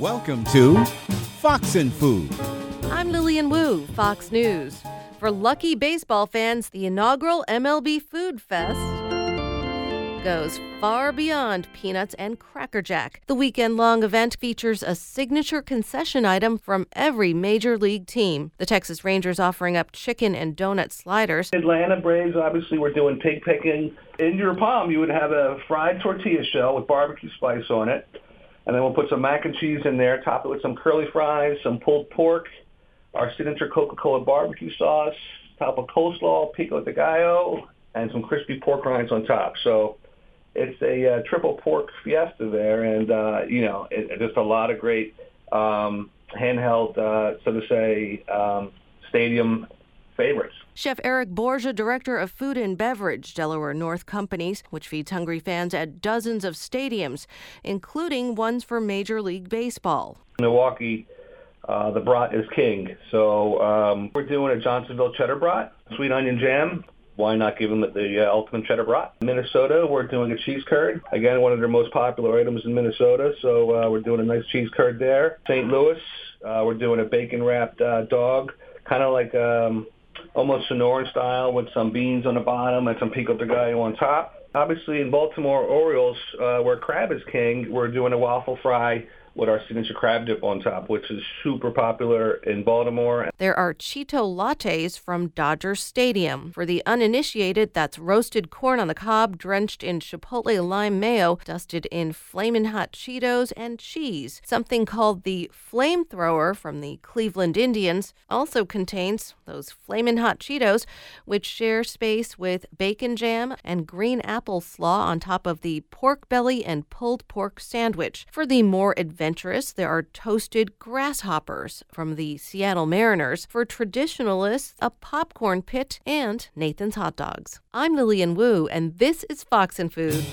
Welcome to Fox and Food. I'm Lilian Woo, Fox News. For lucky baseball fans, the inaugural MLB Food Fest goes far beyond peanuts and Cracker Jack. The weekend long event features a signature concession item from every major league team. The Texas Rangers offering up chicken and donut sliders. Atlanta Braves, obviously, we're doing pig picking. In your palm, you would have a fried tortilla shell with barbecue spice on it. And then we'll put some mac and cheese in there, top it with some curly fries, some pulled pork, our signature Coca-Cola barbecue sauce, top of coleslaw, pico de gallo, and some crispy pork rinds on top. So it's a uh, triple pork fiesta there, and uh, you know, it, it, just a lot of great um, handheld, uh, so to say, um, stadium favorites. Chef Eric Borgia, director of food and beverage, Delaware North Companies, which feeds hungry fans at dozens of stadiums, including ones for Major League Baseball. Milwaukee, uh, the brat is king. So um, we're doing a Johnsonville cheddar brat, sweet onion jam. Why not give them the uh, ultimate cheddar brat? Minnesota, we're doing a cheese curd. Again, one of their most popular items in Minnesota. So uh, we're doing a nice cheese curd there. St. Louis, uh, we're doing a bacon wrapped uh, dog, kind of like um, almost Sonoran style with some beans on the bottom and some pico de gallo on top. Obviously, in Baltimore Orioles, uh, where crab is king, we're doing a waffle fry with our signature crab dip on top, which is super popular in Baltimore. There are Cheeto elotes from Dodger Stadium. For the uninitiated, that's roasted corn on the cob drenched in chipotle lime mayo, dusted in flamin' hot Cheetos and cheese. Something called the flamethrower from the Cleveland Indians also contains those flamin' hot Cheetos, which share space with bacon jam and green apple slaw on top of the pork belly and pulled pork sandwich. For the more adventurous, there are toasted grasshoppers from the Seattle Mariners. For traditionalists, a popcorn pit and Nathan's hot dogs. I'm Lilian Woo, and this is Fox and Food.